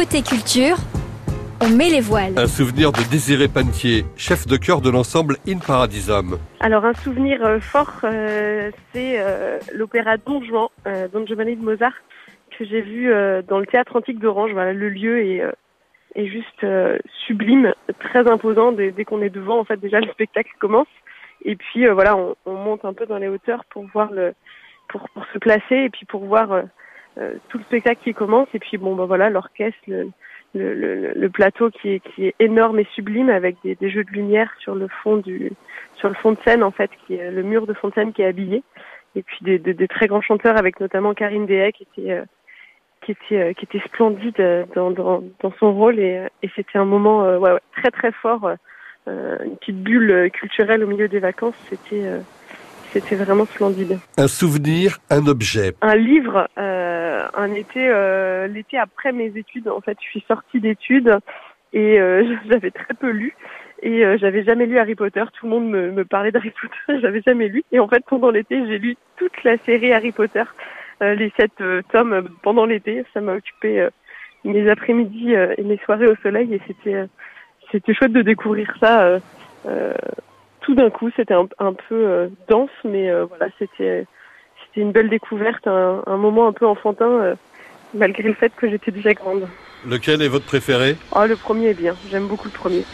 Côté culture, on met les voiles. Un souvenir de Désiré Pantier, chef de chœur de l'ensemble In Paradisum. Alors un souvenir euh, fort, euh, c'est euh, l'opéra Don Juan, euh, Don Giovanni de Mozart, que j'ai vu euh, dans le théâtre antique d'Orange. Voilà, le lieu est, euh, est juste euh, sublime, très imposant dès, dès qu'on est devant. En fait, déjà le spectacle commence, et puis euh, voilà, on, on monte un peu dans les hauteurs pour voir le, pour, pour se placer et puis pour voir tout le spectacle qui commence. Et puis bon, bah voilà, l'orchestre, le, le, le, le plateau qui est, qui est énorme et sublime avec des, des jeux de lumière sur le fond du sur le fond de scène en fait qui est le mur de fond de scène qui est habillé et puis des, des, des très grands chanteurs avec notamment Karine Dehay qui était euh, qui était euh, qui était splendide euh, dans, dans, dans son rôle et, euh, et c'était un moment euh, ouais, ouais, très très fort euh, euh, une petite bulle euh, culturelle au milieu des vacances c'était euh, c'était vraiment splendide Un souvenir, un objet. un livre euh, un été euh, l'été après mes études en fait je suis sortie d'études et euh, j'avais très peu lu et euh, j'avais jamais lu Harry Potter. Tout le monde me, me parlait d'Harry Potter j'avais jamais lu. Et en fait pendant l'été j'ai lu toute la série Harry Potter euh, les sept euh, tomes euh, pendant l'été. Ça m'a occupé euh, mes après-midi euh, et mes soirées au soleil et c'était euh, c'était chouette de découvrir ça euh, euh, tout d'un coup. C'était un, un peu euh, dense mais euh, voilà c'était c'était une belle découverte, un, un moment un peu enfantin, euh, malgré le fait que j'étais déjà grande. Lequel est votre préféré? Oh, le premier est bien, j'aime beaucoup le premier.